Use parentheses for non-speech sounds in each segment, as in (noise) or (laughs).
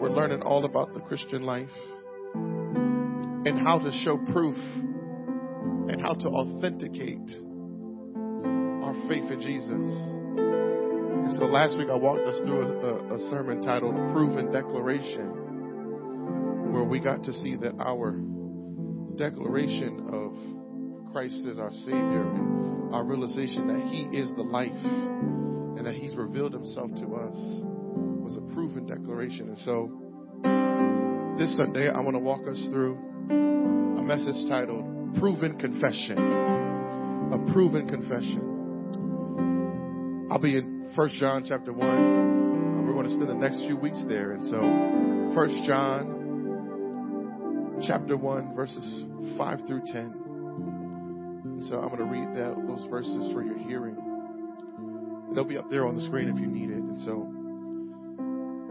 We're learning all about the Christian life and how to show proof and how to authenticate our faith in Jesus. And so last week I walked us through a, a, sermon titled Proven Declaration, where we got to see that our declaration of Christ as our Savior and our realization that He is the life and that He's revealed Himself to us was a proven declaration. And so this Sunday I want to walk us through a message titled Proven Confession. A proven confession. I'll be in First John chapter one. Uh, we're going to spend the next few weeks there, and so First John chapter one, verses five through ten. And so I'm going to read that, those verses for your hearing. They'll be up there on the screen if you need it. And so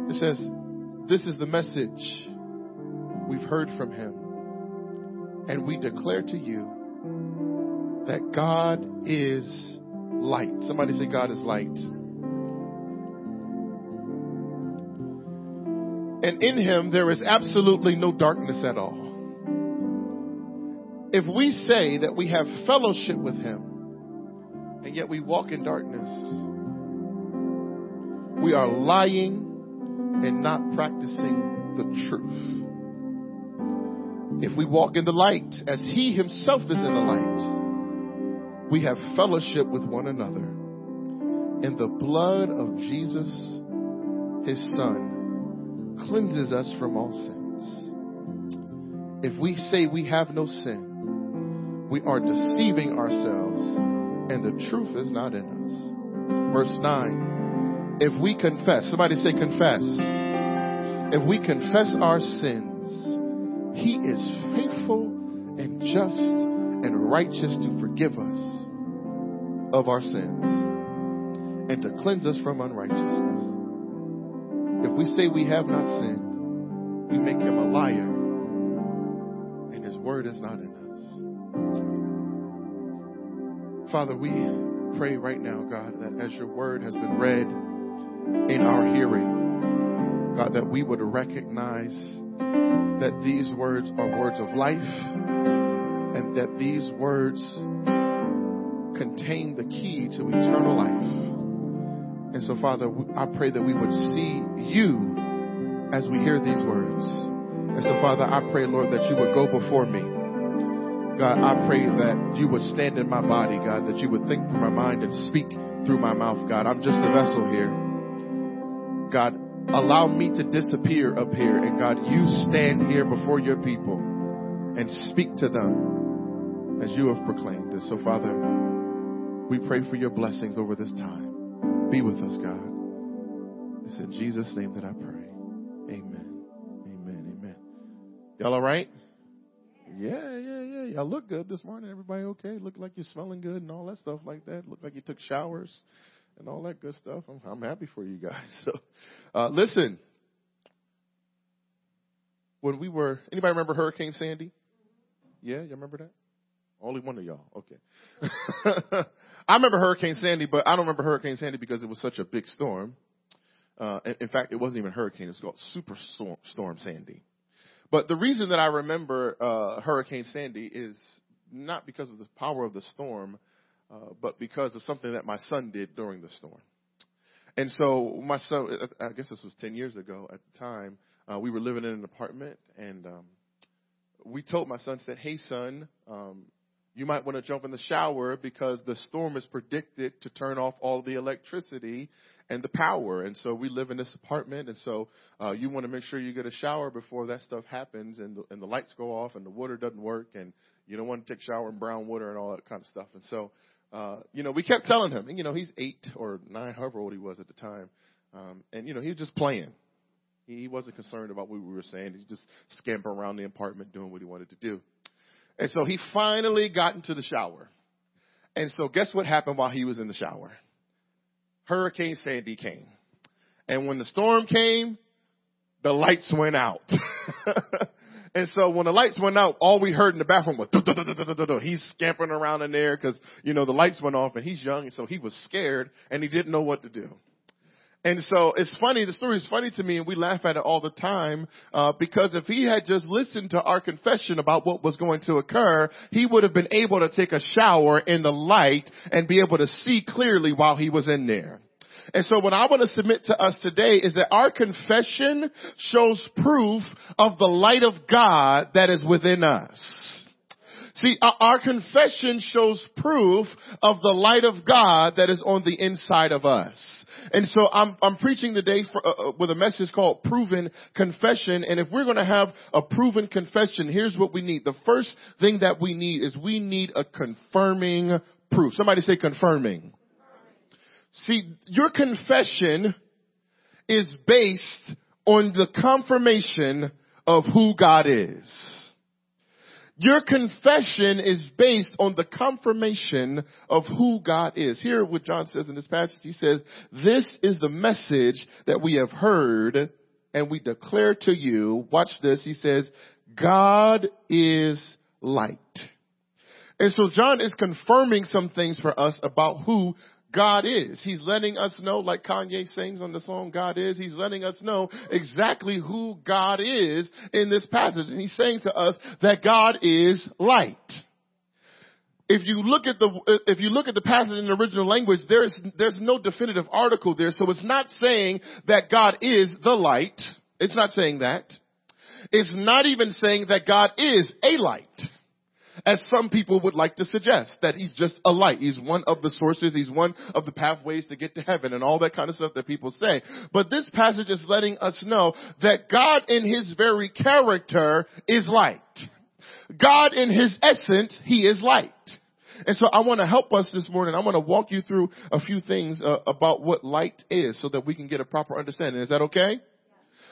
it says, "This is the message we've heard from Him, and we declare to you." that God is light. Somebody say, God is light. And in him there is absolutely no darkness at all. If we say that we have fellowship with him and yet we walk in darkness, we are lying and not practicing the truth. If we walk in the light as he himself is in the light, we have fellowship with one another. And the blood of Jesus, his son, cleanses us from all sins. If we say we have no sin, we are deceiving ourselves and the truth is not in us. Verse 9. If we confess, somebody say confess. If we confess our sins, he is faithful and just and righteous to forgive us of our sins and to cleanse us from unrighteousness. If we say we have not sinned, we make him a liar, and his word is not in us. Father, we pray right now, God, that as your word has been read in our hearing, God, that we would recognize that these words are words of life and that these words contain the key to eternal life. And so, Father, I pray that we would see you as we hear these words. And so, Father, I pray, Lord, that you would go before me. God, I pray that you would stand in my body, God, that you would think through my mind and speak through my mouth, God. I'm just a vessel here. God, allow me to disappear up here. And God, you stand here before your people and speak to them as you have proclaimed. And so, Father, we pray for your blessings over this time. Be with us, God. It's in Jesus' name that I pray. Amen. Amen. Amen. Y'all all right? Yeah, yeah, yeah. Y'all look good this morning. Everybody okay? Look like you're smelling good and all that stuff like that. Look like you took showers and all that good stuff. I'm, I'm happy for you guys. (laughs) So, uh, listen. When we were, anybody remember Hurricane Sandy? Yeah, you remember that? Only one of y'all. Okay. (laughs) I remember Hurricane Sandy, but I don't remember Hurricane Sandy because it was such a big storm. Uh, in, fact, it wasn't even a hurricane. It's called Super Storm, storm Sandy. But the reason that I remember uh, Hurricane Sandy is not because of the power of the storm, uh, but because of something that my son did during the storm. And so my son, I guess this was 10 years ago at the time, uh, we were living in an apartment and um, we told my son, said, hey son, um, you might want to jump in the shower because the storm is predicted to turn off all the electricity and the power. And so we live in this apartment, and so uh, you want to make sure you get a shower before that stuff happens, and the, and the lights go off, and the water doesn't work, and you don't want to take a shower in brown water and all that kind of stuff. And so, uh, you know, we kept telling him, and you know, he's eight or nine, however old he was at the time, um, and you know, he was just playing. He wasn't concerned about what we were saying. He just scampering around the apartment doing what he wanted to do. And so he finally got into the shower. And so guess what happened while he was in the shower? Hurricane Sandy came. And when the storm came, the lights went out. (laughs) and so when the lights went out, all we heard in the bathroom was, duh, duh, duh, he's scampering around in there because, you know, the lights went off and he's young and so he was scared and he didn't know what to do. And so it's funny, the story is funny to me and we laugh at it all the time, uh, because if he had just listened to our confession about what was going to occur, he would have been able to take a shower in the light and be able to see clearly while he was in there. And so what I want to submit to us today is that our confession shows proof of the light of God that is within us. See, our confession shows proof of the light of God that is on the inside of us. And so I'm, I'm preaching today for, uh, uh with a message called proven confession. And if we're going to have a proven confession, here's what we need. The first thing that we need is we need a confirming proof. Somebody say confirming. See, your confession is based on the confirmation of who God is. Your confession is based on the confirmation of who God is. Here what John says in this passage, he says, this is the message that we have heard and we declare to you. Watch this. He says, God is light. And so John is confirming some things for us about who God is. He's letting us know, like Kanye sings on the song God is, he's letting us know exactly who God is in this passage. And he's saying to us that God is light. If you look at the, if you look at the passage in the original language, there's, there's no definitive article there. So it's not saying that God is the light. It's not saying that. It's not even saying that God is a light as some people would like to suggest, that he's just a light. He's one of the sources. He's one of the pathways to get to heaven and all that kind of stuff that people say. But this passage is letting us know that God in his very character is light. God in his essence, he is light. And so I want to help us this morning. I want to walk you through a few things uh, about what light is so that we can get a proper understanding. Is that okay?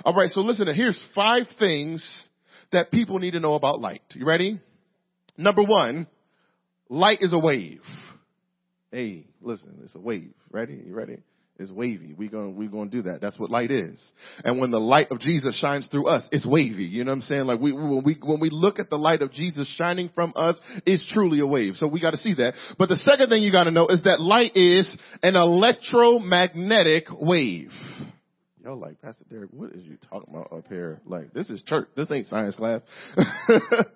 All right. So listen, here's five things that people need to know about light. You ready? Number one, light is a wave. Hey, listen, it's a wave. Ready? You ready? It's wavy. We're going we're gonna do that. That's what light is. And when the light of Jesus shines through us, it's wavy. You know what I'm saying? Like we, when we, when we look at the light of Jesus shining from us, it's truly a wave. So we gotta see that. But the second thing you gotta know is that light is an electromagnetic wave. Y'all like, Pastor Derek, what is you talking about up here? Like, this is church. This ain't science class. (laughs)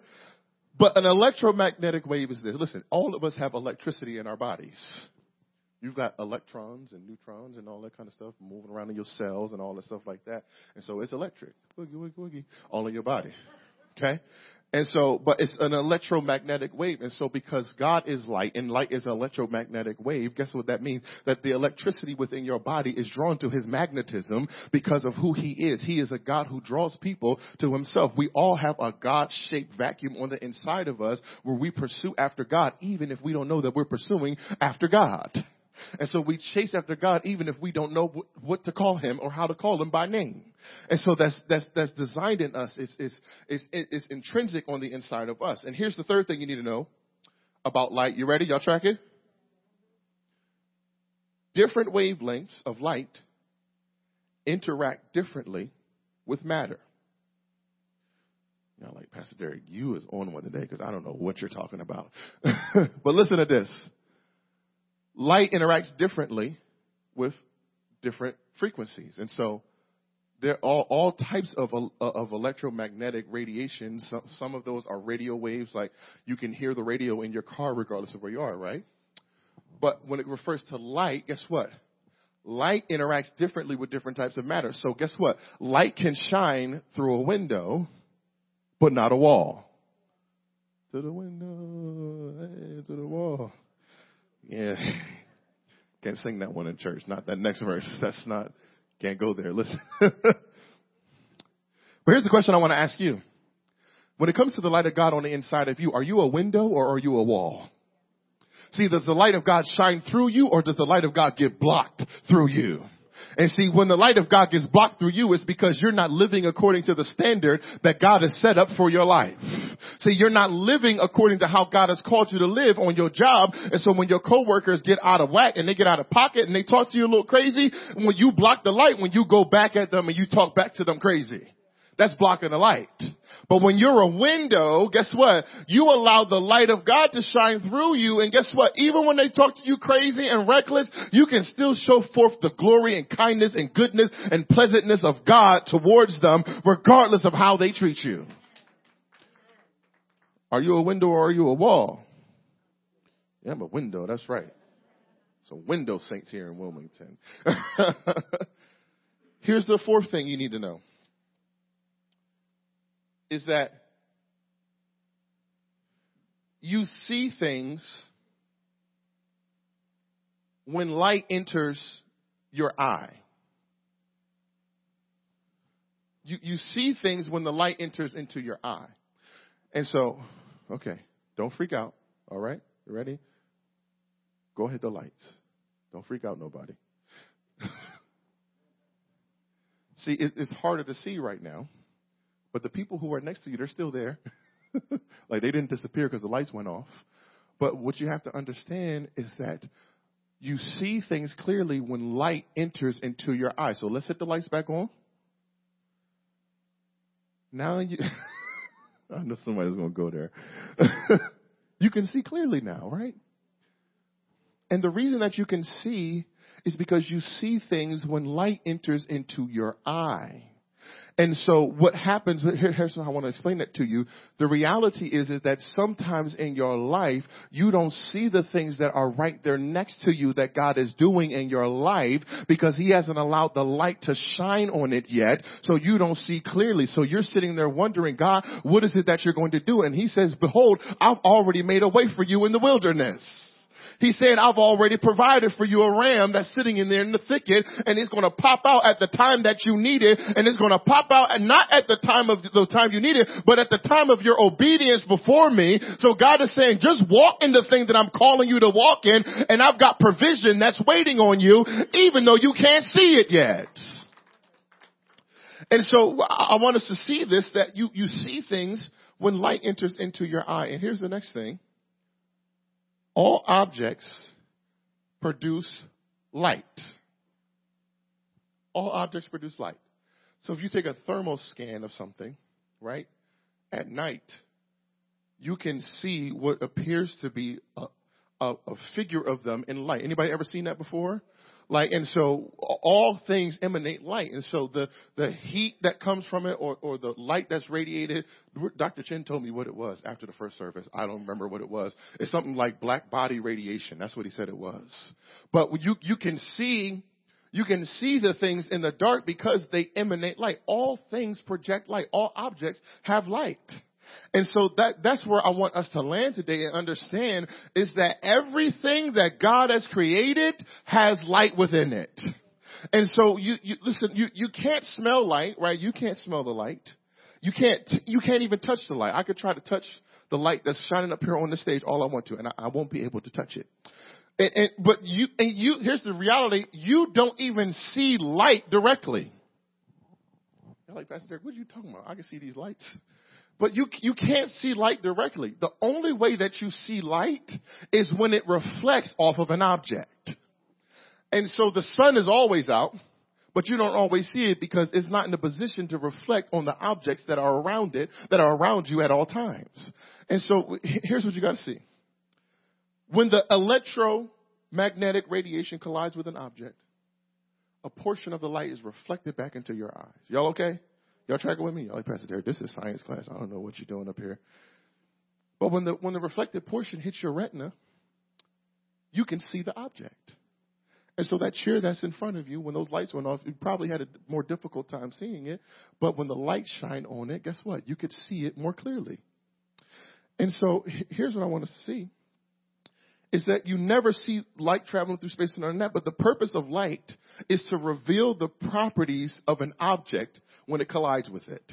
But an electromagnetic wave is this. Listen, all of us have electricity in our bodies. You've got electrons and neutrons and all that kind of stuff moving around in your cells and all that stuff like that. And so it's electric. Woogie, woogie, woogie. All in your body. Okay? And so, but it's an electromagnetic wave. And so because God is light and light is an electromagnetic wave, guess what that means? That the electricity within your body is drawn to his magnetism because of who he is. He is a God who draws people to himself. We all have a God-shaped vacuum on the inside of us where we pursue after God even if we don't know that we're pursuing after God. And so we chase after God even if we don't know what to call him or how to call him by name. And so that's, that's, that's designed in us. It's, it's, it's, it's intrinsic on the inside of us. And here's the third thing you need to know about light. You ready? Y'all track it? Different wavelengths of light interact differently with matter. Now, like Pastor Derek, you is on one today because I don't know what you're talking about. (laughs) but listen to this light interacts differently with different frequencies. And so there are all types of, uh, of electromagnetic radiation. Some, some of those are radio waves, like you can hear the radio in your car regardless of where you are, right? But when it refers to light, guess what? Light interacts differently with different types of matter. So guess what? Light can shine through a window, but not a wall. To the window, hey, to the wall. Yeah. (laughs) Can't sing that one in church. Not that next verse. (laughs) That's not, can't go there. Listen. (laughs) but here's the question I want to ask you. When it comes to the light of God on the inside of you, are you a window or are you a wall? See, does the light of God shine through you or does the light of God get blocked through you? And see, when the light of God gets blocked through you, it's because you're not living according to the standard that God has set up for your life. See, you're not living according to how God has called you to live on your job. And so when your coworkers get out of whack and they get out of pocket and they talk to you a little crazy, when you block the light, when you go back at them and you talk back to them crazy. That's blocking the light. But when you're a window, guess what? You allow the light of God to shine through you and guess what? Even when they talk to you crazy and reckless, you can still show forth the glory and kindness and goodness and pleasantness of God towards them regardless of how they treat you. Are you a window or are you a wall? Yeah, I'm a window, that's right. So window saints here in Wilmington. (laughs) Here's the fourth thing you need to know. Is that you see things when light enters your eye. You, you see things when the light enters into your eye. And so, okay, don't freak out. All right? You ready? Go hit the lights. Don't freak out nobody. (laughs) see, it, it's harder to see right now, but the people who are next to you, they're still there. (laughs) like they didn't disappear because the lights went off. But what you have to understand is that you see things clearly when light enters into your eye. So let's hit the lights back on. Now you, (laughs) I know somebody's going to go there. (laughs) you can see clearly now, right? And the reason that you can see is because you see things when light enters into your eye. And so what happens, here, here's how I want to explain that to you. The reality is, is that sometimes in your life, you don't see the things that are right there next to you that God is doing in your life because He hasn't allowed the light to shine on it yet. So you don't see clearly. So you're sitting there wondering, God, what is it that you're going to do? And He says, behold, I've already made a way for you in the wilderness. He said, I've already provided for you a ram that's sitting in there in the thicket and it's going to pop out at the time that you need it and it's going to pop out and not at the time of the time you need it, but at the time of your obedience before me. So God is saying, just walk in the thing that I'm calling you to walk in and I've got provision that's waiting on you even though you can't see it yet. And so I want us to see this, that you, you see things when light enters into your eye. And here's the next thing all objects produce light. All objects produce light. So if you take a thermal scan of something, right, at night, you can see what appears to be a, a, a figure of them in light. Anybody ever seen that before? Like, and so all things emanate light. And so the, the heat that comes from it or, or the light that's radiated, Dr. Chen told me what it was after the first service. I don't remember what it was. It's something like black body radiation. That's what he said it was. But you, you can see you can see the things in the dark because they emanate light. All things project light. All objects have light. And so that, that's where I want us to land today and understand is that everything that God has created has light within it. And so you, you listen, you, you can't smell light, right? You can't smell the light. You can't, you can't even touch the light. I could try to touch the light that's shining up here on the stage all I want to, and I, I won't be able to touch it. And, and, but you, and you, here's the reality, you don't even see light directly. You're like, Pastor Derek, what are you talking about? I can see these lights. But you, you can't see light directly. The only way that you see light is when it reflects off of an object. And so the sun is always out, but you don't always see it because it's not in a position to reflect on the objects that are around it, that are around you at all times. And so here's what you gotta see. When the electromagnetic radiation collides with an object, a portion of the light is reflected back into your eyes. Y'all okay? Y'all tracking with me? Y'all like, Pastor Derek, this is science class. I don't know what you're doing up here. But when the, when the reflected portion hits your retina, you can see the object. And so that chair that's in front of you, when those lights went off, you probably had a more difficult time seeing it. But when the light shine on it, guess what? You could see it more clearly. And so here's what I want us to see is that you never see light traveling through space and on that, but the purpose of light is to reveal the properties of an object when it collides with it.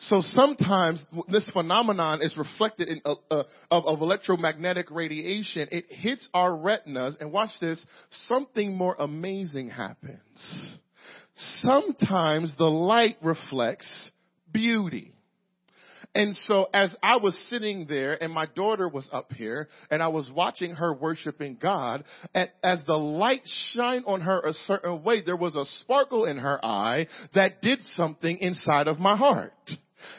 So sometimes this phenomenon is reflected in uh, uh, of, of electromagnetic radiation. It hits our retinas, and watch this. Something more amazing happens. Sometimes the light reflects beauty. And so as I was sitting there and my daughter was up here and I was watching her worshiping God, and as the light shined on her a certain way, there was a sparkle in her eye that did something inside of my heart.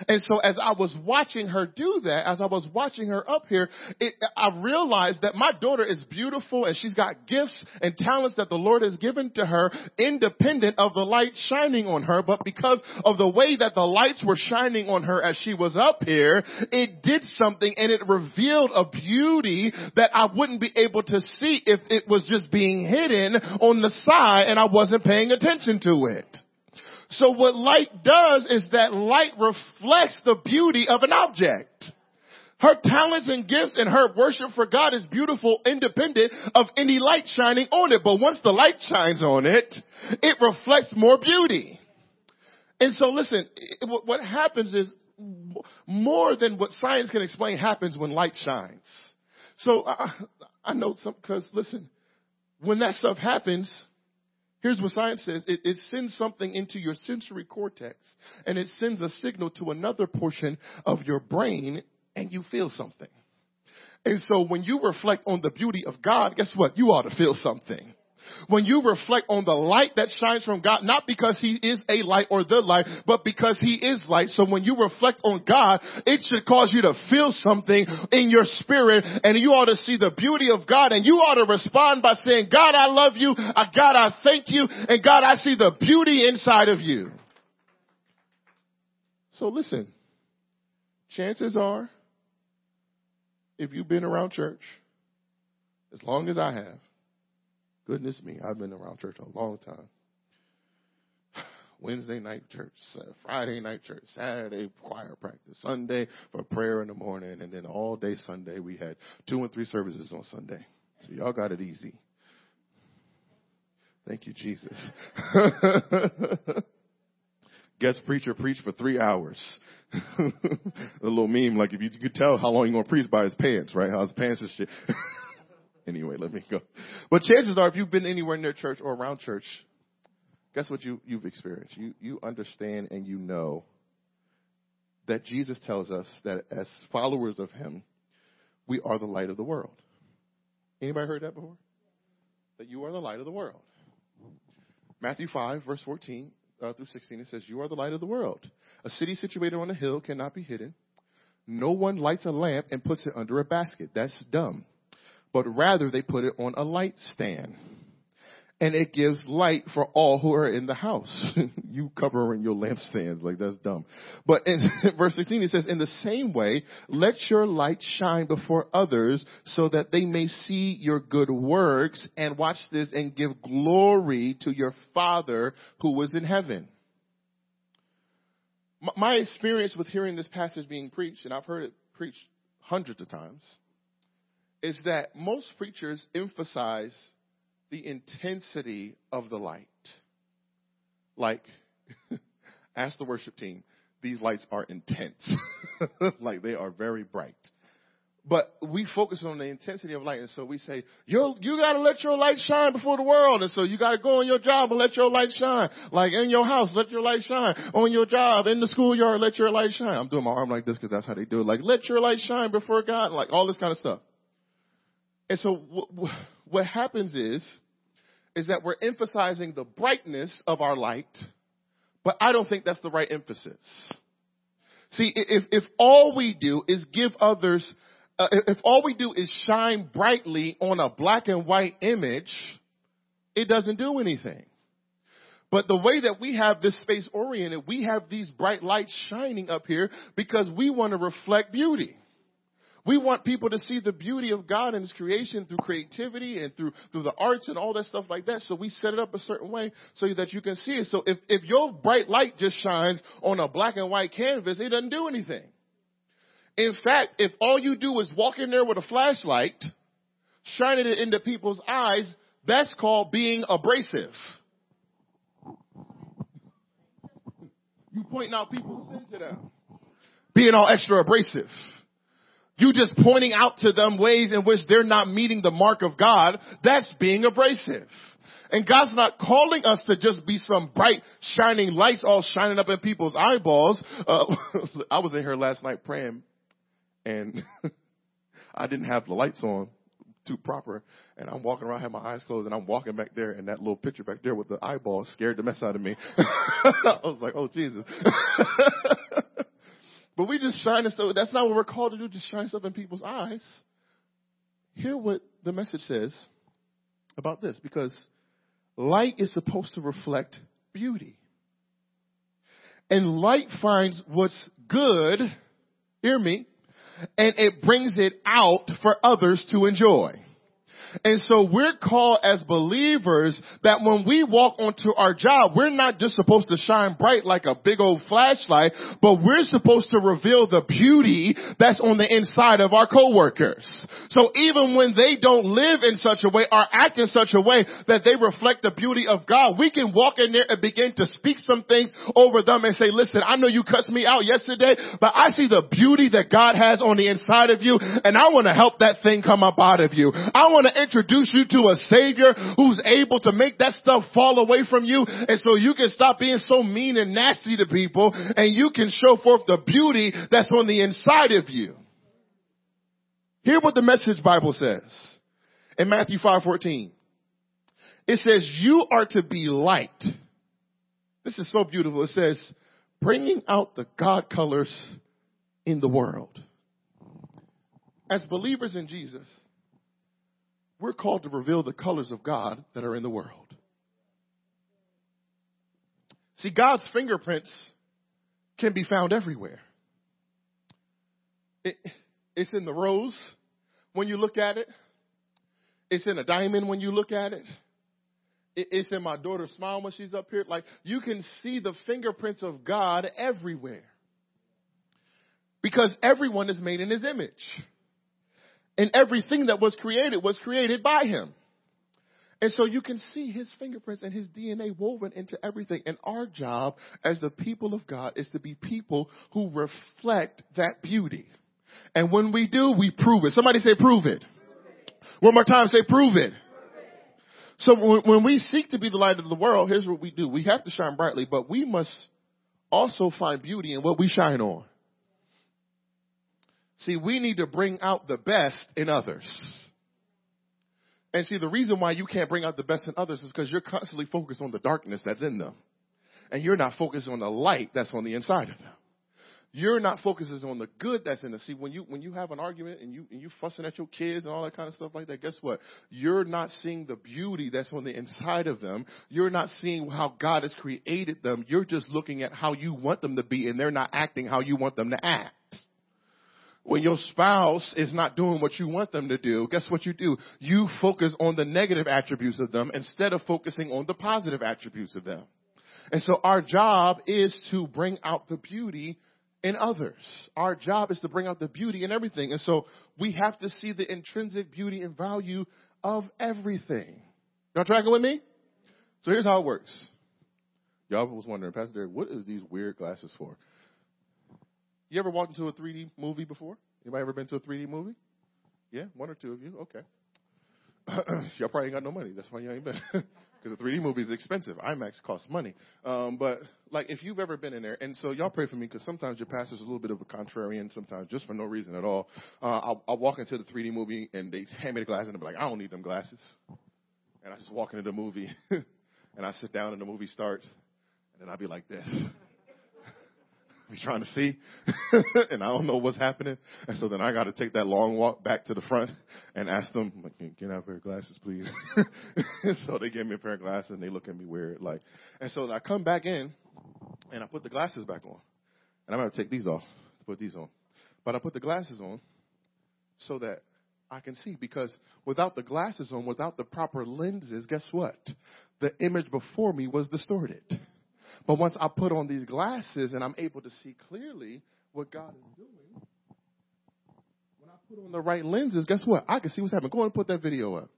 And so as I was watching her do that, as I was watching her up here, it, I realized that my daughter is beautiful and she's got gifts and talents that the Lord has given to her independent of the light shining on her. But because of the way that the lights were shining on her as she was up here, it did something and it revealed a beauty that I wouldn't be able to see if it was just being hidden on the side and I wasn't paying attention to it. So what light does is that light reflects the beauty of an object. Her talents and gifts and her worship for God is beautiful independent of any light shining on it. But once the light shines on it, it reflects more beauty. And so listen, what happens is more than what science can explain happens when light shines. So I, I know some, cause listen, when that stuff happens, Here's what science says. It, it, sends something into your sensory cortex and it sends a signal to another portion of your brain and you feel something. And so when you reflect on the beauty of God, guess what? You ought to feel something when you reflect on the light that shines from God, not because He is a light or the light, but because He is light. So when you reflect on God, it should cause you to feel something in your spirit and you ought to see the beauty of God and you ought to respond by saying, God, I love you. God, I thank you. And God, I see the beauty inside of you. So listen, chances are, if you've been around church, as long as I have, Goodness me, I've been around church a long time. (sighs) Wednesday night church, uh, Friday night church, Saturday choir practice, Sunday for prayer in the morning, and then all day Sunday we had two and three services on Sunday. So y'all got it easy. Thank you, Jesus. (laughs) Guest preacher preached for three hours. (laughs) a little meme, like if you, could tell how long he's gonna preach by his pants, right? How his pants is shit. (laughs) Anyway, let me go. But chances are, if you've been anywhere near church or around church, guess what you, you've experienced? You, you understand and you know that Jesus tells us that as followers of Him, we are the light of the world. Anybody heard that before? That you are the light of the world. Matthew 5, verse 14 uh, through 16, it says, You are the light of the world. A city situated on a hill cannot be hidden. No one lights a lamp and puts it under a basket. That's dumb but rather they put it on a light stand. And it gives light for all who are in the house. (laughs) you covering your lampstands, like that's dumb. But in (laughs) verse 16 it says, in the same way, let your light shine before others so that they may see your good works and watch this and give glory to your Father who is in heaven. My experience with hearing this passage being preached, and I've heard it preached hundreds of times, is that most preachers emphasize the intensity of the light. Like, (laughs) ask the worship team, these lights are intense. (laughs) like they are very bright. But we focus on the intensity of light, and so we say, you you gotta let your light shine before the world, and so you gotta go on your job and let your light shine. Like in your house, let your light shine. On your job, in the schoolyard, let your light shine. I'm doing my arm like this because that's how they do it. Like, let your light shine before God, like all this kind of stuff. And so what happens is, is that we're emphasizing the brightness of our light, but I don't think that's the right emphasis. See, if, if all we do is give others, uh, if all we do is shine brightly on a black and white image, it doesn't do anything. But the way that we have this space oriented, we have these bright lights shining up here because we want to reflect beauty. We want people to see the beauty of God and His creation through creativity and through, through the arts and all that stuff like that. So we set it up a certain way so that you can see it. So if, if your bright light just shines on a black and white canvas, it doesn't do anything. In fact, if all you do is walk in there with a flashlight, shining it into people's eyes, that's called being abrasive. You pointing out people's sin to them. Being all extra abrasive. You just pointing out to them ways in which they're not meeting the mark of God, that's being abrasive. And God's not calling us to just be some bright, shining lights all shining up in people's eyeballs. Uh, (laughs) I was in here last night praying and (laughs) I didn't have the lights on too proper and I'm walking around, I my eyes closed and I'm walking back there and that little picture back there with the eyeball scared the mess out of me. (laughs) I was like, oh Jesus. But we just shine stuff. That's not what we're called to do, just shine stuff in people's eyes. Hear what the message says about this, because light is supposed to reflect beauty. And light finds what's good, hear me, and it brings it out for others to enjoy. And so we're called as believers that when we walk onto our job, we're not just supposed to shine bright like a big old flashlight, but we're supposed to reveal the beauty that's on the inside of our coworkers. So even when they don't live in such a way or act in such a way that they reflect the beauty of God, we can walk in there and begin to speak some things over them and say, listen, I know you cussed me out yesterday, but I see the beauty that God has on the inside of you and I want to help that thing come up out of you. I want to introduce you to a savior who's able to make that stuff fall away from you and so you can stop being so mean and nasty to people and you can show forth the beauty that's on the inside of you. Hear what the message Bible says in Matthew 5:14. It says you are to be light. This is so beautiful. It says bringing out the God colors in the world. As believers in Jesus, we're called to reveal the colors of God that are in the world. See, God's fingerprints can be found everywhere. It, it's in the rose when you look at it. It's in a diamond when you look at it. it. It's in my daughter's smile when she's up here. Like, you can see the fingerprints of God everywhere. Because everyone is made in his image and everything that was created was created by him. And so you can see his fingerprints and his DNA woven into everything. And our job as the people of God is to be people who reflect that beauty. And when we do, we prove it. Somebody say prove it. One more time, say prove it. So when we seek to be the light of the world, here's what we do. We have to shine brightly, but we must also find beauty in what we shine on. See, we need to bring out the best in others. And see, the reason why you can't bring out the best in others is because you're constantly focused on the darkness that's in them. And you're not focused on the light that's on the inside of them. You're not focusing on the good that's in them. See, when you, when you have an argument and you, and you fussing at your kids and all that kind of stuff like that, guess what? You're not seeing the beauty that's on the inside of them. You're not seeing how God has created them. You're just looking at how you want them to be and they're not acting how you want them to act. When your spouse is not doing what you want them to do, guess what you do? You focus on the negative attributes of them instead of focusing on the positive attributes of them. And so our job is to bring out the beauty in others. Our job is to bring out the beauty in everything. And so we have to see the intrinsic beauty and value of everything. Y'all tracking with me? So here's how it works. Y'all was wondering, Pastor Derek, what is these weird glasses for? You ever walked into a 3D movie before? Anybody ever been to a 3D movie? Yeah, one or two of you. Okay. (clears throat) Y'all probably ain't got no money. That's why you ain't been. (laughs) Because a 3D movie is expensive. IMAX costs money. Um, but like, if you've ever been in there, and so y'all pray for me because sometimes your pastor's a little bit of a contrarian. Sometimes just for no reason at all. Uh, I'll, I'll walk into the 3D movie and they hand me the glasses and I'm like, I don't need them glasses. And I just walk into the movie (laughs) and I sit down and the movie starts and then I'll be like this be trying to see (laughs) and I don't know what's happening. And so then I got to take that long walk back to the front and ask them, like, can I have a pair of glasses, please? (laughs) so they give me a pair of glasses and they look at me weird. Like, and so I come back in and I put the glasses back on and I'm to take these off, put these on. But I put the glasses on so that I can see because without the glasses on, without the proper lenses, guess what? The image before me was distorted. But once I put on these glasses and I'm able to see clearly what God is doing, when I put on the right lenses, guess what? I can see what's happening. Go ahead and put that video up.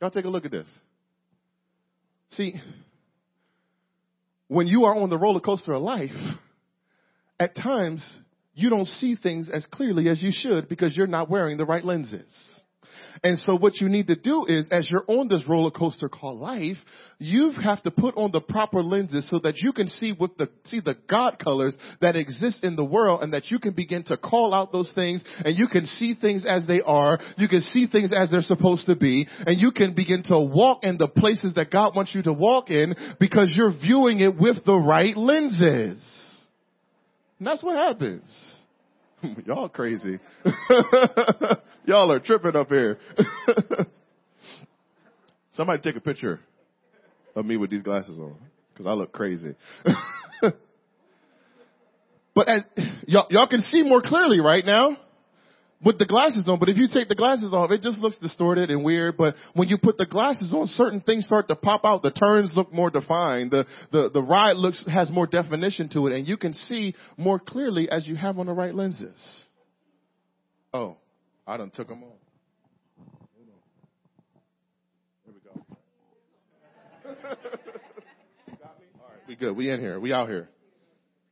Y'all take a look at this. See, when you are on the roller coaster of life, at times you don't see things as clearly as you should because you're not wearing the right lenses. And so what you need to do is, as you're on this roller coaster called life, you have to put on the proper lenses so that you can see what the, see the God colors that exist in the world and that you can begin to call out those things and you can see things as they are. You can see things as they're supposed to be and you can begin to walk in the places that God wants you to walk in because you're viewing it with the right lenses. And that's what happens. (laughs) Y'all crazy. (laughs) Y'all are tripping up here. (laughs) Somebody take a picture of me with these glasses on because I look crazy. but as, y'all, y'all can see more clearly right now with the glasses on. But if you take the glasses off, it just looks distorted and weird. But when you put the glasses on, certain things start to pop out. The turns look more defined. The, the, the ride looks, has more definition to it and you can see more clearly as you have on the right lenses. Oh, I done took them off. There we go. (laughs) All right, we good. We in here. We out here.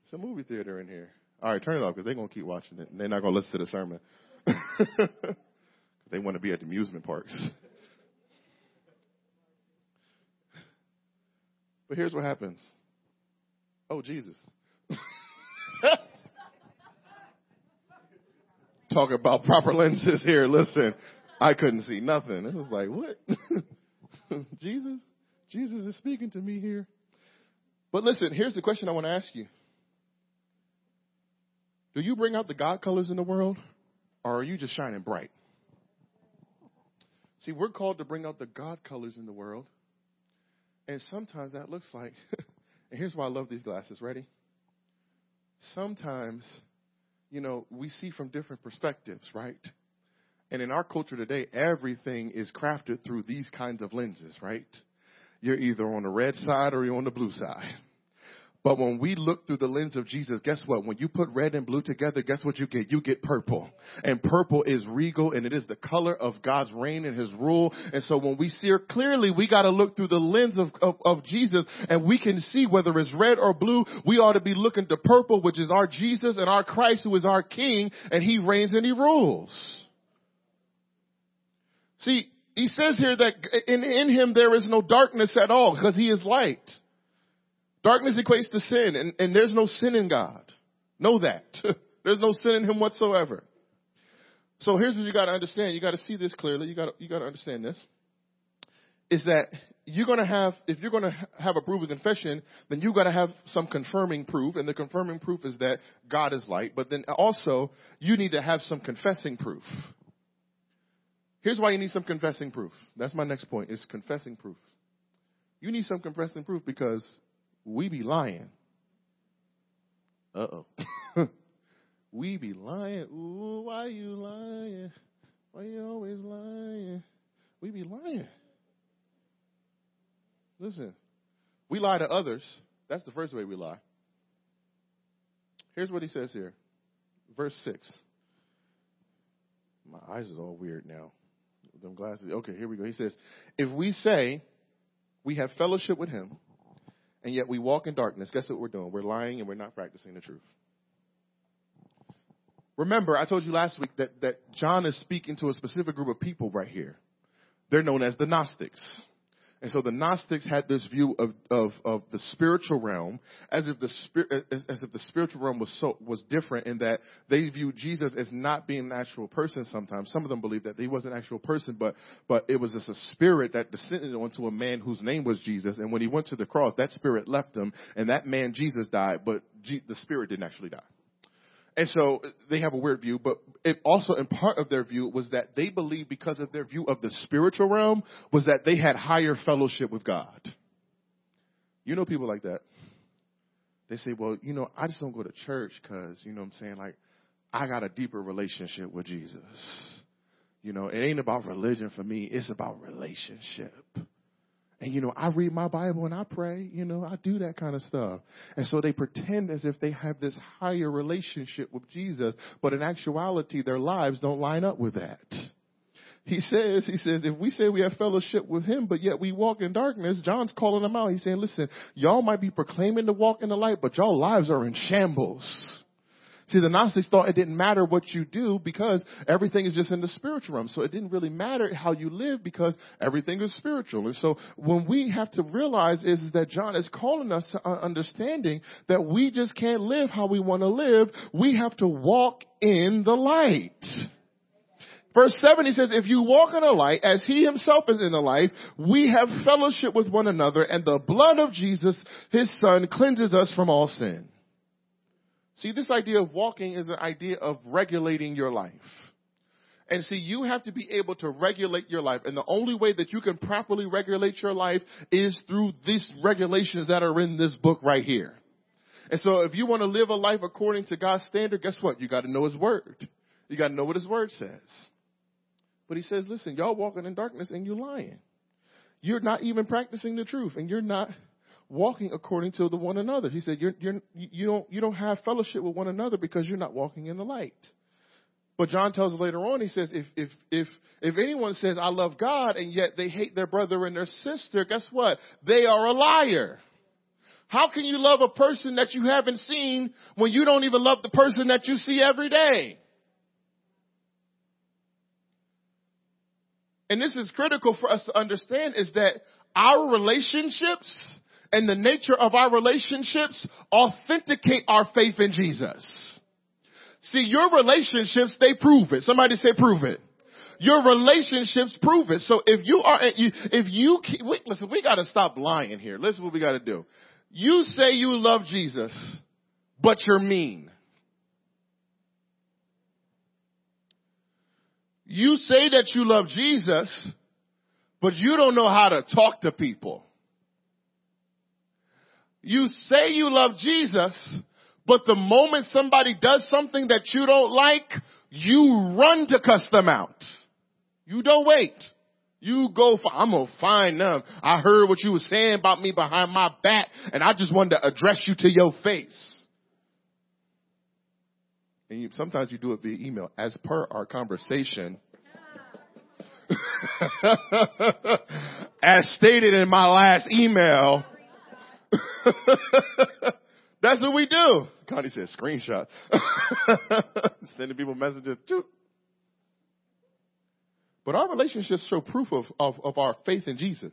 It's a movie theater in here. All right, turn it off because they're going to keep watching it and they're not going to listen to the sermon. (laughs) they want to be at the amusement parks. (laughs) But here's what happens. Oh, Jesus. (laughs) Talk about proper lenses here. Listen, I couldn't see nothing. It was like, what? Jesus? Jesus is speaking to me here. But listen, here's the question I want to ask you. Do you bring out the God colors in the world? Or are you just shining bright? See, we're called to bring out the God colors in the world. And sometimes that looks like, (laughs) and here's why I love these glasses. Ready? Sometimes, you know, we see from different perspectives, right? And in our culture today, everything is crafted through these kinds of lenses, right? You're either on the red side or you're on the blue side. But when we look through the lens of Jesus, guess what? When you put red and blue together, guess what you get? You get purple. And purple is regal and it is the color of God's reign and his rule. And so when we see her clearly, we got to look through the lens of, of, of, Jesus and we can see whether it's red or blue. We ought to be looking to purple, which is our Jesus and our Christ who is our King and he reigns and he rules. See, he says here that in, in him there is no darkness at all because he is light. Darkness equates to sin, and, and there's no sin in God. Know that. (laughs) there's no sin in Him whatsoever. So here's what you got to understand. You got to see this clearly. You got you got to understand this. Is that you're going to have, if you're going to have a proof of confession, then you got to have some confirming proof, and the confirming proof is that God is light. But then also, you need to have some confessing proof. Here's why you need some confessing proof. That's my next point. Is confessing proof. You need some confessing proof because we be lying. Uh oh. (laughs) we be lying. Ooh, why you lying? Why you always lying? We be lying. Listen, we lie to others. That's the first way we lie. Here's what he says here. Verse 6. My eyes is all weird now. Them glasses. Okay, here we go. He says, If we say we have fellowship with him and yet we walk in darkness, guess what we're doing? We're lying and we're not practicing the truth. Remember, I told you last week that, that John is speaking to a specific group of people right here. They're known as the Gnostics. And so the Gnostics had this view of, of, of the spiritual realm as if the spirit, as, as, if the spiritual realm was so, was different in that they viewed Jesus as not being an actual person sometimes. Some of them believed that he was an actual person, but, but it was just a spirit that descended onto a man whose name was Jesus. And when he went to the cross, that spirit left him and that man Jesus died, but G, the spirit didn't actually die. And so they have a weird view, but it also in part of their view was that they believed because of their view of the spiritual realm was that they had higher fellowship with God. You know people like that. They say, well, you know, I just don't go to church because, you know what I'm saying, like, I got a deeper relationship with Jesus. You know, it ain't about religion for me, it's about relationship. And you know, I read my Bible and I pray, you know, I do that kind of stuff. And so they pretend as if they have this higher relationship with Jesus, but in actuality, their lives don't line up with that. He says, he says, if we say we have fellowship with him, but yet we walk in darkness, John's calling them out. He's saying, listen, y'all might be proclaiming to walk in the light, but y'all lives are in shambles. See, the Gnostics thought it didn't matter what you do because everything is just in the spiritual realm. So it didn't really matter how you live because everything is spiritual. And so when we have to realize is, is that John is calling us to understanding that we just can't live how we want to live. We have to walk in the light. Verse 7, he says, if you walk in the light as he himself is in the light, we have fellowship with one another and the blood of Jesus, his son, cleanses us from all sin. See, this idea of walking is an idea of regulating your life. And see, you have to be able to regulate your life. And the only way that you can properly regulate your life is through these regulations that are in this book right here. And so if you want to live a life according to God's standard, guess what? You got to know His Word. You got to know what His Word says. But He says, listen, y'all walking in darkness and you're lying. You're not even practicing the truth and you're not walking according to the one another. He said, you're, you're, you don't, you don't have fellowship with one another because you're not walking in the light. But John tells us later on, he says, if, if, if, if anyone says, I love God, and yet they hate their brother and their sister, guess what? They are a liar. How can you love a person that you haven't seen when you don't even love the person that you see every day? And this is critical for us to understand is that our relationships and the nature of our relationships authenticate our faith in Jesus. See, your relationships, they prove it. Somebody say prove it. Your relationships prove it. So if you are, if you, wait, listen, we gotta stop lying here. Listen what we gotta do. You say you love Jesus, but you're mean. You say that you love Jesus, but you don't know how to talk to people. You say you love Jesus, but the moment somebody does something that you don't like, you run to cuss them out. You don't wait. You go for, I'm gonna find them. I heard what you were saying about me behind my back and I just wanted to address you to your face. And you, sometimes you do it via email as per our conversation. (laughs) as stated in my last email. (laughs) That's what we do. Connie said screenshot. (laughs) Sending people messages. But our relationships show proof of, of, of our faith in Jesus.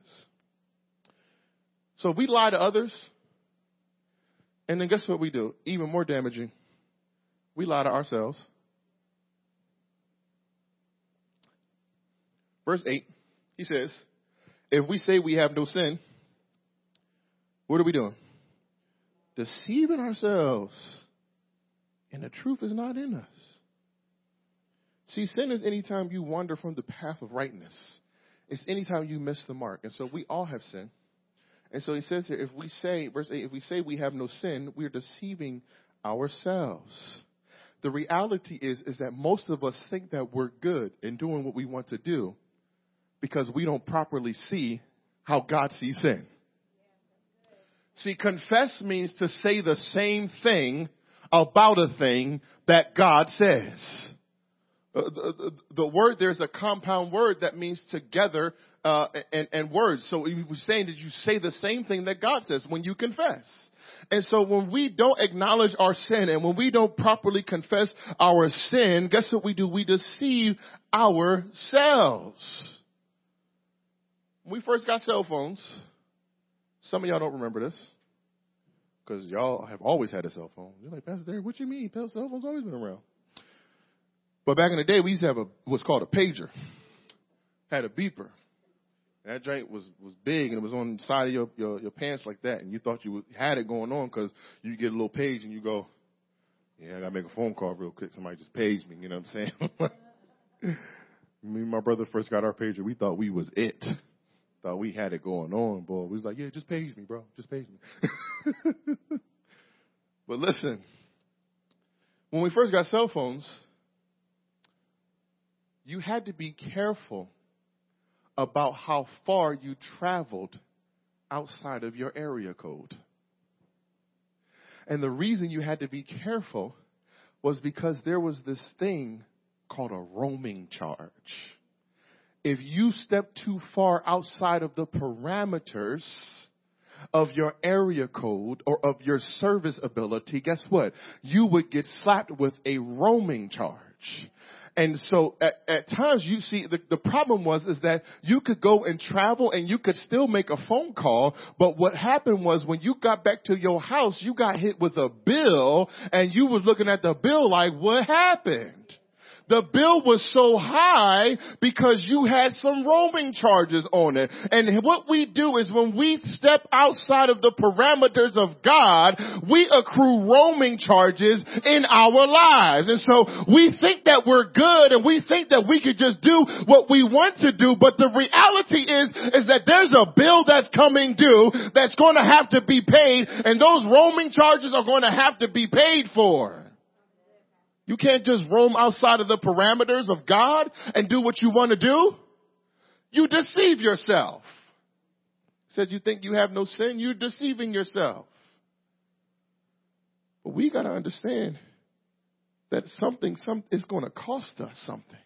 So we lie to others, and then guess what we do? Even more damaging. We lie to ourselves. Verse 8, he says, If we say we have no sin, what are we doing? deceiving ourselves, and the truth is not in us. See, sin is anytime you wander from the path of rightness. It's anytime you miss the mark. And so we all have sin. And so he says here, if we say, verse 8, if we say we have no sin, we're deceiving ourselves. The reality is, is that most of us think that we're good in doing what we want to do because we don't properly see how God sees sin. See, confess means to say the same thing about a thing that God says. Uh, the, the, word there's a compound word that means together uh, and, and words. So he was saying that you say the same thing that God says when you confess. And so when we don't acknowledge our sin and when we don't properly confess our sin, guess what we do? We deceive ourselves. When we first got cell phones, some of y'all don't remember this. Because y'all have always had a cell phone. You're like, Pastor Derek, what you mean? Cell phone's always been around. But back in the day, we used to have a what's called a pager. Had a beeper. And that joint was was big and it was on the side of your, your your pants like that, and you thought you had it going on because you get a little page and you go, yeah, I gotta make a phone call real quick. Somebody just paged me. You know what I'm saying? (laughs) me and my brother first got our pager. We thought we was it thought we had it going on, boy. We was like, yeah, just page me, bro. Just page me. (laughs) but listen, when we first got cell phones, you had to be careful about how far you traveled outside of your area code. And the reason you had to be careful was because there was this thing called a roaming charge if you step too far outside of the parameters of your area code or of your service ability, guess what? You would get slapped with a roaming charge. And so at, at times you see the, the problem was is that you could go and travel and you could still make a phone call, but what happened was when you got back to your house, you got hit with a bill and you was looking at the bill like, what happened? The bill was so high because you had some roaming charges on it. And what we do is when we step outside of the parameters of God, we accrue roaming charges in our lives. And so we think that we're good and we think that we could just do what we want to do, but the reality is, is that there's a bill that's coming due that's going to have to be paid and those roaming charges are going to have to be paid for. You can't just roam outside of the parameters of God and do what you want to do. You deceive yourself. Says you think you have no sin, you're deceiving yourself. But we got to understand that something some is going to cost us something.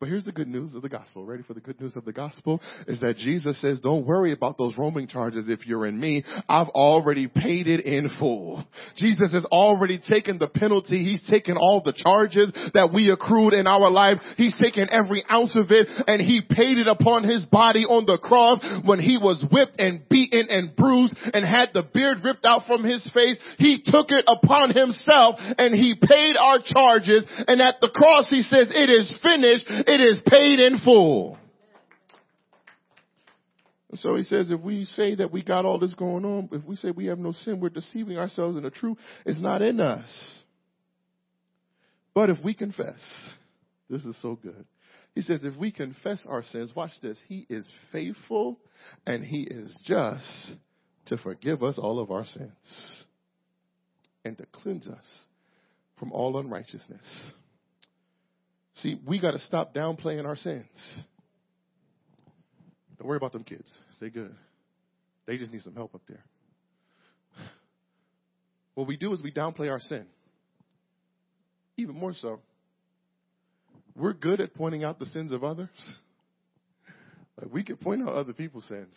But here's the good news of the gospel. Ready for the good news of the gospel? Is that Jesus says, don't worry about those roaming charges if you're in me. I've already paid it in full. Jesus has already taken the penalty. He's taken all the charges that we accrued in our life. He's taken every ounce of it and he paid it upon his body on the cross when he was whipped and beaten and bruised and had the beard ripped out from his face. He took it upon himself and he paid our charges. And at the cross he says, it is finished it is paid in full. So he says, if we say that we got all this going on, if we say we have no sin, we're deceiving ourselves and the truth is not in us. But if we confess, this is so good. He says, if we confess our sins, watch this, he is faithful and he is just to forgive us all of our sins and to cleanse us from all unrighteousness. See, we got to stop downplaying our sins. Don't worry about them kids. they're good. They just need some help up there. What we do is we downplay our sin. Even more so. We're good at pointing out the sins of others. Like we can point out other people's sins.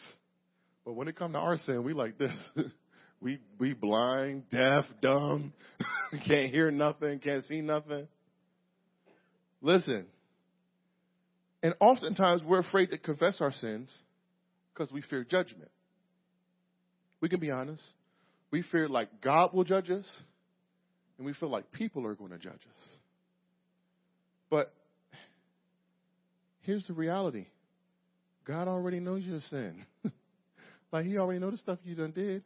But when it comes to our sin, we like this. (laughs) we we blind, deaf, dumb, (laughs) can't hear nothing, can't see nothing. Listen. And oftentimes we're afraid to confess our sins because we fear judgment. We can be honest. We fear like God will judge us, and we feel like people are going to judge us. But here's the reality God already knows your sin. (laughs) like He already knows the stuff you done did.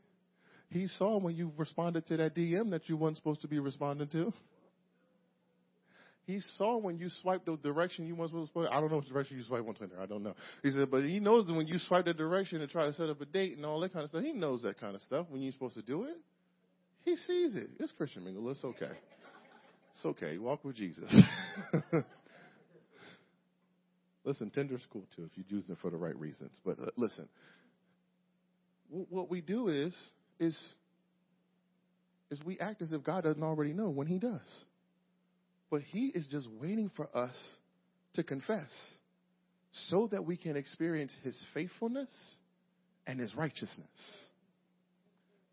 He saw when you responded to that DM that you weren't supposed to be responding to. He saw when you swipe the direction you supposed to. I don't know which direction you swipe on Twitter. I don't know. He said, but he knows that when you swipe that direction and try to set up a date and all that kind of stuff, he knows that kind of stuff when you're supposed to do it. He sees it. It's Christian mingle. It's okay. It's okay. Walk with Jesus. (laughs) listen, Tinder's cool too if you use it for the right reasons. But uh, listen, what we do is is is we act as if God doesn't already know when He does. But He is just waiting for us to confess so that we can experience His faithfulness and His righteousness.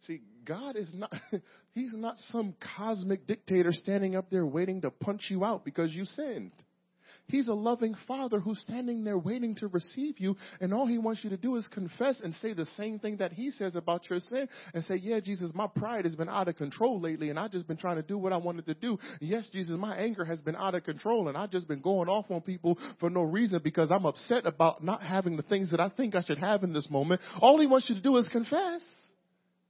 See, God is not, (laughs) He's not some cosmic dictator standing up there waiting to punch you out because you sinned. He's a loving father who's standing there waiting to receive you. And all he wants you to do is confess and say the same thing that he says about your sin and say, yeah, Jesus, my pride has been out of control lately and I've just been trying to do what I wanted to do. Yes, Jesus, my anger has been out of control and I've just been going off on people for no reason because I'm upset about not having the things that I think I should have in this moment. All he wants you to do is confess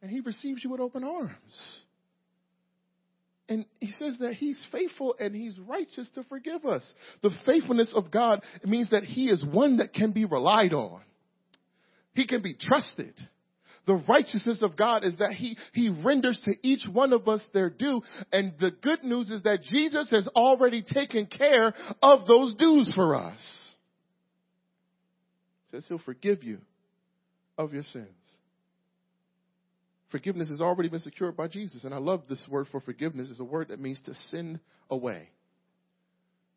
and he receives you with open arms. And he says that he's faithful and he's righteous to forgive us. The faithfulness of God means that he is one that can be relied on. He can be trusted. The righteousness of God is that he, he renders to each one of us their due. And the good news is that Jesus has already taken care of those dues for us. He says he'll forgive you of your sins. Forgiveness has already been secured by Jesus. And I love this word for forgiveness. It's a word that means to send away.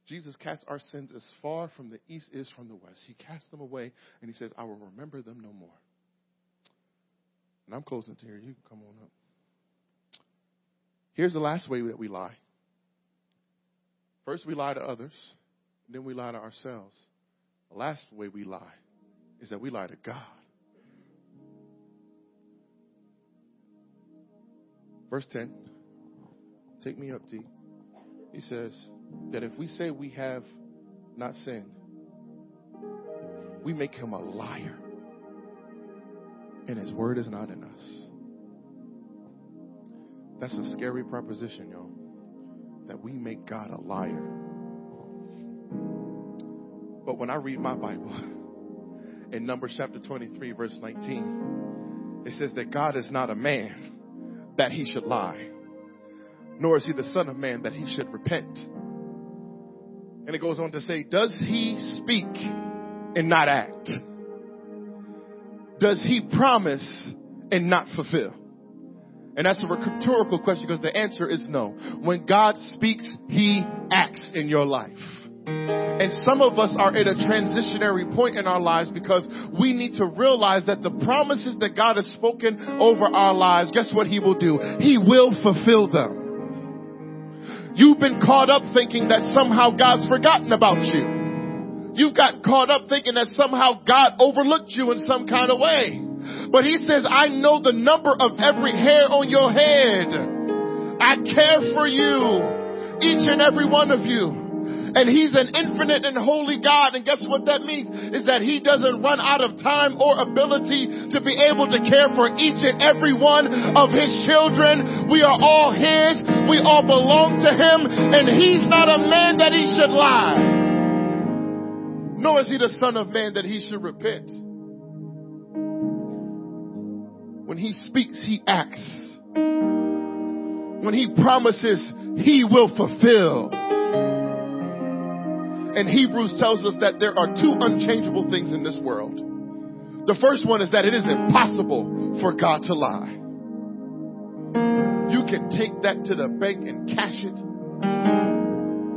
Jesus cast our sins as far from the east is from the west. He cast them away and he says, I will remember them no more. And I'm closing to here. You can come on up. Here's the last way that we lie. First, we lie to others, then we lie to ourselves. The last way we lie is that we lie to God. Verse 10. Take me up, T. He says, that if we say we have not sinned, we make him a liar. And his word is not in us. That's a scary proposition, y'all. That we make God a liar. But when I read my Bible, (laughs) in Numbers chapter 23, verse 19, it says that God is not a man that he should lie, nor is he the Son of Man that he should repent. And it goes on to say, Does he speak and not act? Does he promise and not fulfill? And that's a rhetorical question because the answer is no. When God speaks, he acts in your life. And some of us are at a transitionary point in our lives because we need to realize that the promises that God has spoken over our lives, guess what He will do? He will fulfill them. You've been caught up thinking that somehow God's forgotten about you. You've gotten caught up thinking that somehow God overlooked you in some kind of way. But He says, I know the number of every hair on your head. I care for you, each and every one of you. And he's an infinite and holy God. And guess what that means? Is that he doesn't run out of time or ability to be able to care for each and every one of his children. We are all his. We all belong to him. And he's not a man that he should lie. Nor is he the son of man that he should repent. When he speaks, he acts. When he promises, he will fulfill. And Hebrews tells us that there are two unchangeable things in this world. The first one is that it is impossible for God to lie. You can take that to the bank and cash it.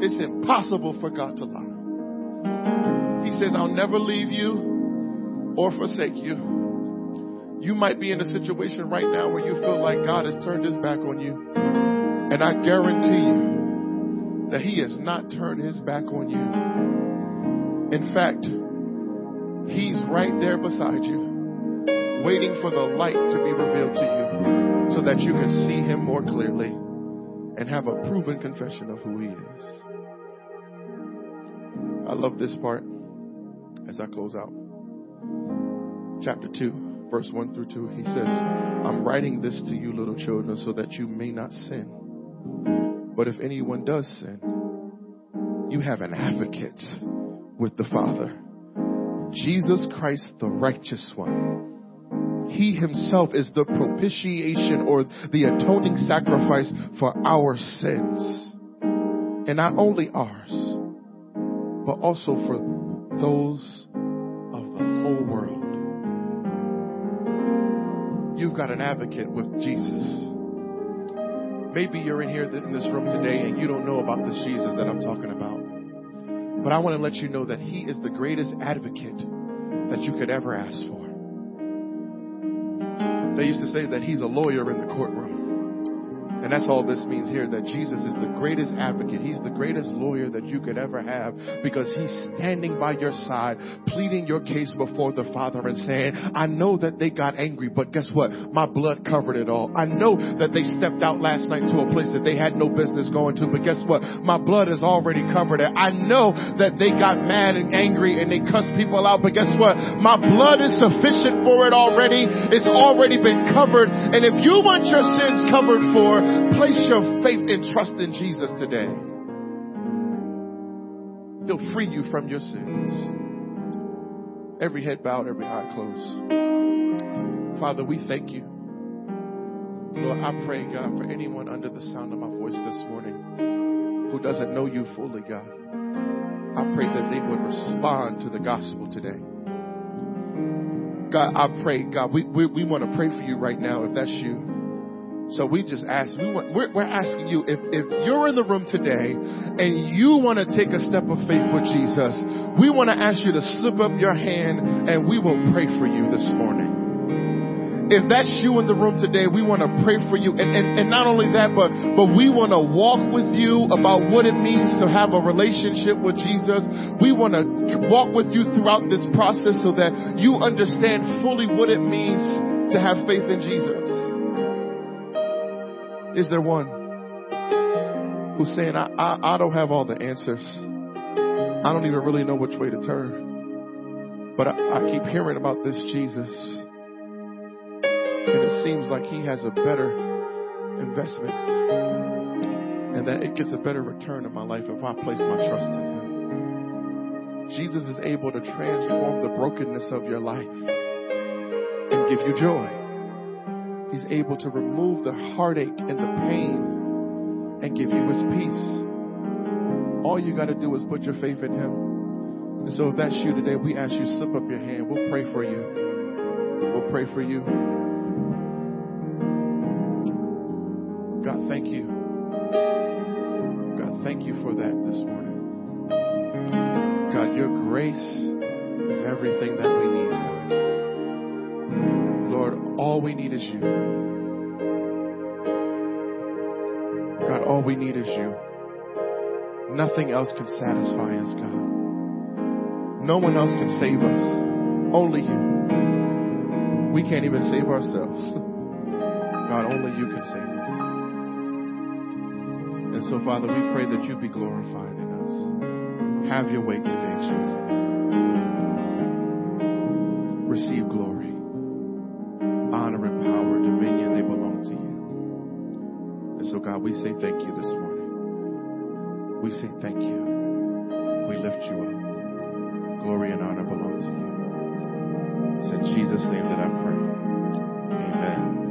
It's impossible for God to lie. He says, I'll never leave you or forsake you. You might be in a situation right now where you feel like God has turned his back on you. And I guarantee you, that he has not turned his back on you. In fact, he's right there beside you, waiting for the light to be revealed to you so that you can see him more clearly and have a proven confession of who he is. I love this part as I close out. Chapter 2, verse 1 through 2, he says, I'm writing this to you, little children, so that you may not sin. But if anyone does sin, you have an advocate with the Father. Jesus Christ, the righteous one. He himself is the propitiation or the atoning sacrifice for our sins. And not only ours, but also for those of the whole world. You've got an advocate with Jesus. Maybe you're in here in this room today and you don't know about this Jesus that I'm talking about. But I want to let you know that He is the greatest advocate that you could ever ask for. They used to say that He's a lawyer in the courtroom. And that's all this means here that Jesus is the greatest advocate. He's the greatest lawyer that you could ever have because he's standing by your side, pleading your case before the Father and saying, I know that they got angry, but guess what? My blood covered it all. I know that they stepped out last night to a place that they had no business going to, but guess what? My blood has already covered it. I know that they got mad and angry and they cussed people out, but guess what? My blood is sufficient for it already. It's already been covered. And if you want your sins covered for, Place your faith and trust in Jesus today. He'll free you from your sins. Every head bowed, every eye closed. Father, we thank you. Lord, I pray, God, for anyone under the sound of my voice this morning who doesn't know you fully, God. I pray that they would respond to the gospel today. God, I pray, God, we, we, we want to pray for you right now if that's you. So we just ask, we want, we're, we're asking you if, if you're in the room today and you want to take a step of faith with Jesus, we want to ask you to slip up your hand and we will pray for you this morning if that's you in the room today, we want to pray for you. And, and, and not only that, but, but we want to walk with you about what it means to have a relationship with Jesus. We want to walk with you throughout this process so that you understand fully what it means to have faith in Jesus. Is there one? who's saying, I, I, I don't have all the answers. I don't even really know which way to turn. But I, I keep hearing about this Jesus. And it seems like he has a better investment. And that it gets a better return in my life if I place my trust in him. Jesus is able to transform the brokenness of your life and give you joy. He's able to remove the heartache and the pain and give you his peace. All you got to do is put your faith in him. And so if that's you today, we ask you slip up your hand. We'll pray for you. We'll pray for you. God, thank you. God, thank you for that this morning. God, your grace is everything that we need. Lord, all we need is you. God, all we need is you. Nothing else can satisfy us, God. No one else can save us. Only you. We can't even save ourselves. (laughs) God, only you can save us. And so, Father, we pray that you be glorified in us. Have your way today, Jesus. Receive glory, God, we say thank you this morning. We say thank you. We lift you up. Glory and honor belong to you. It's in Jesus' name that I pray. Amen.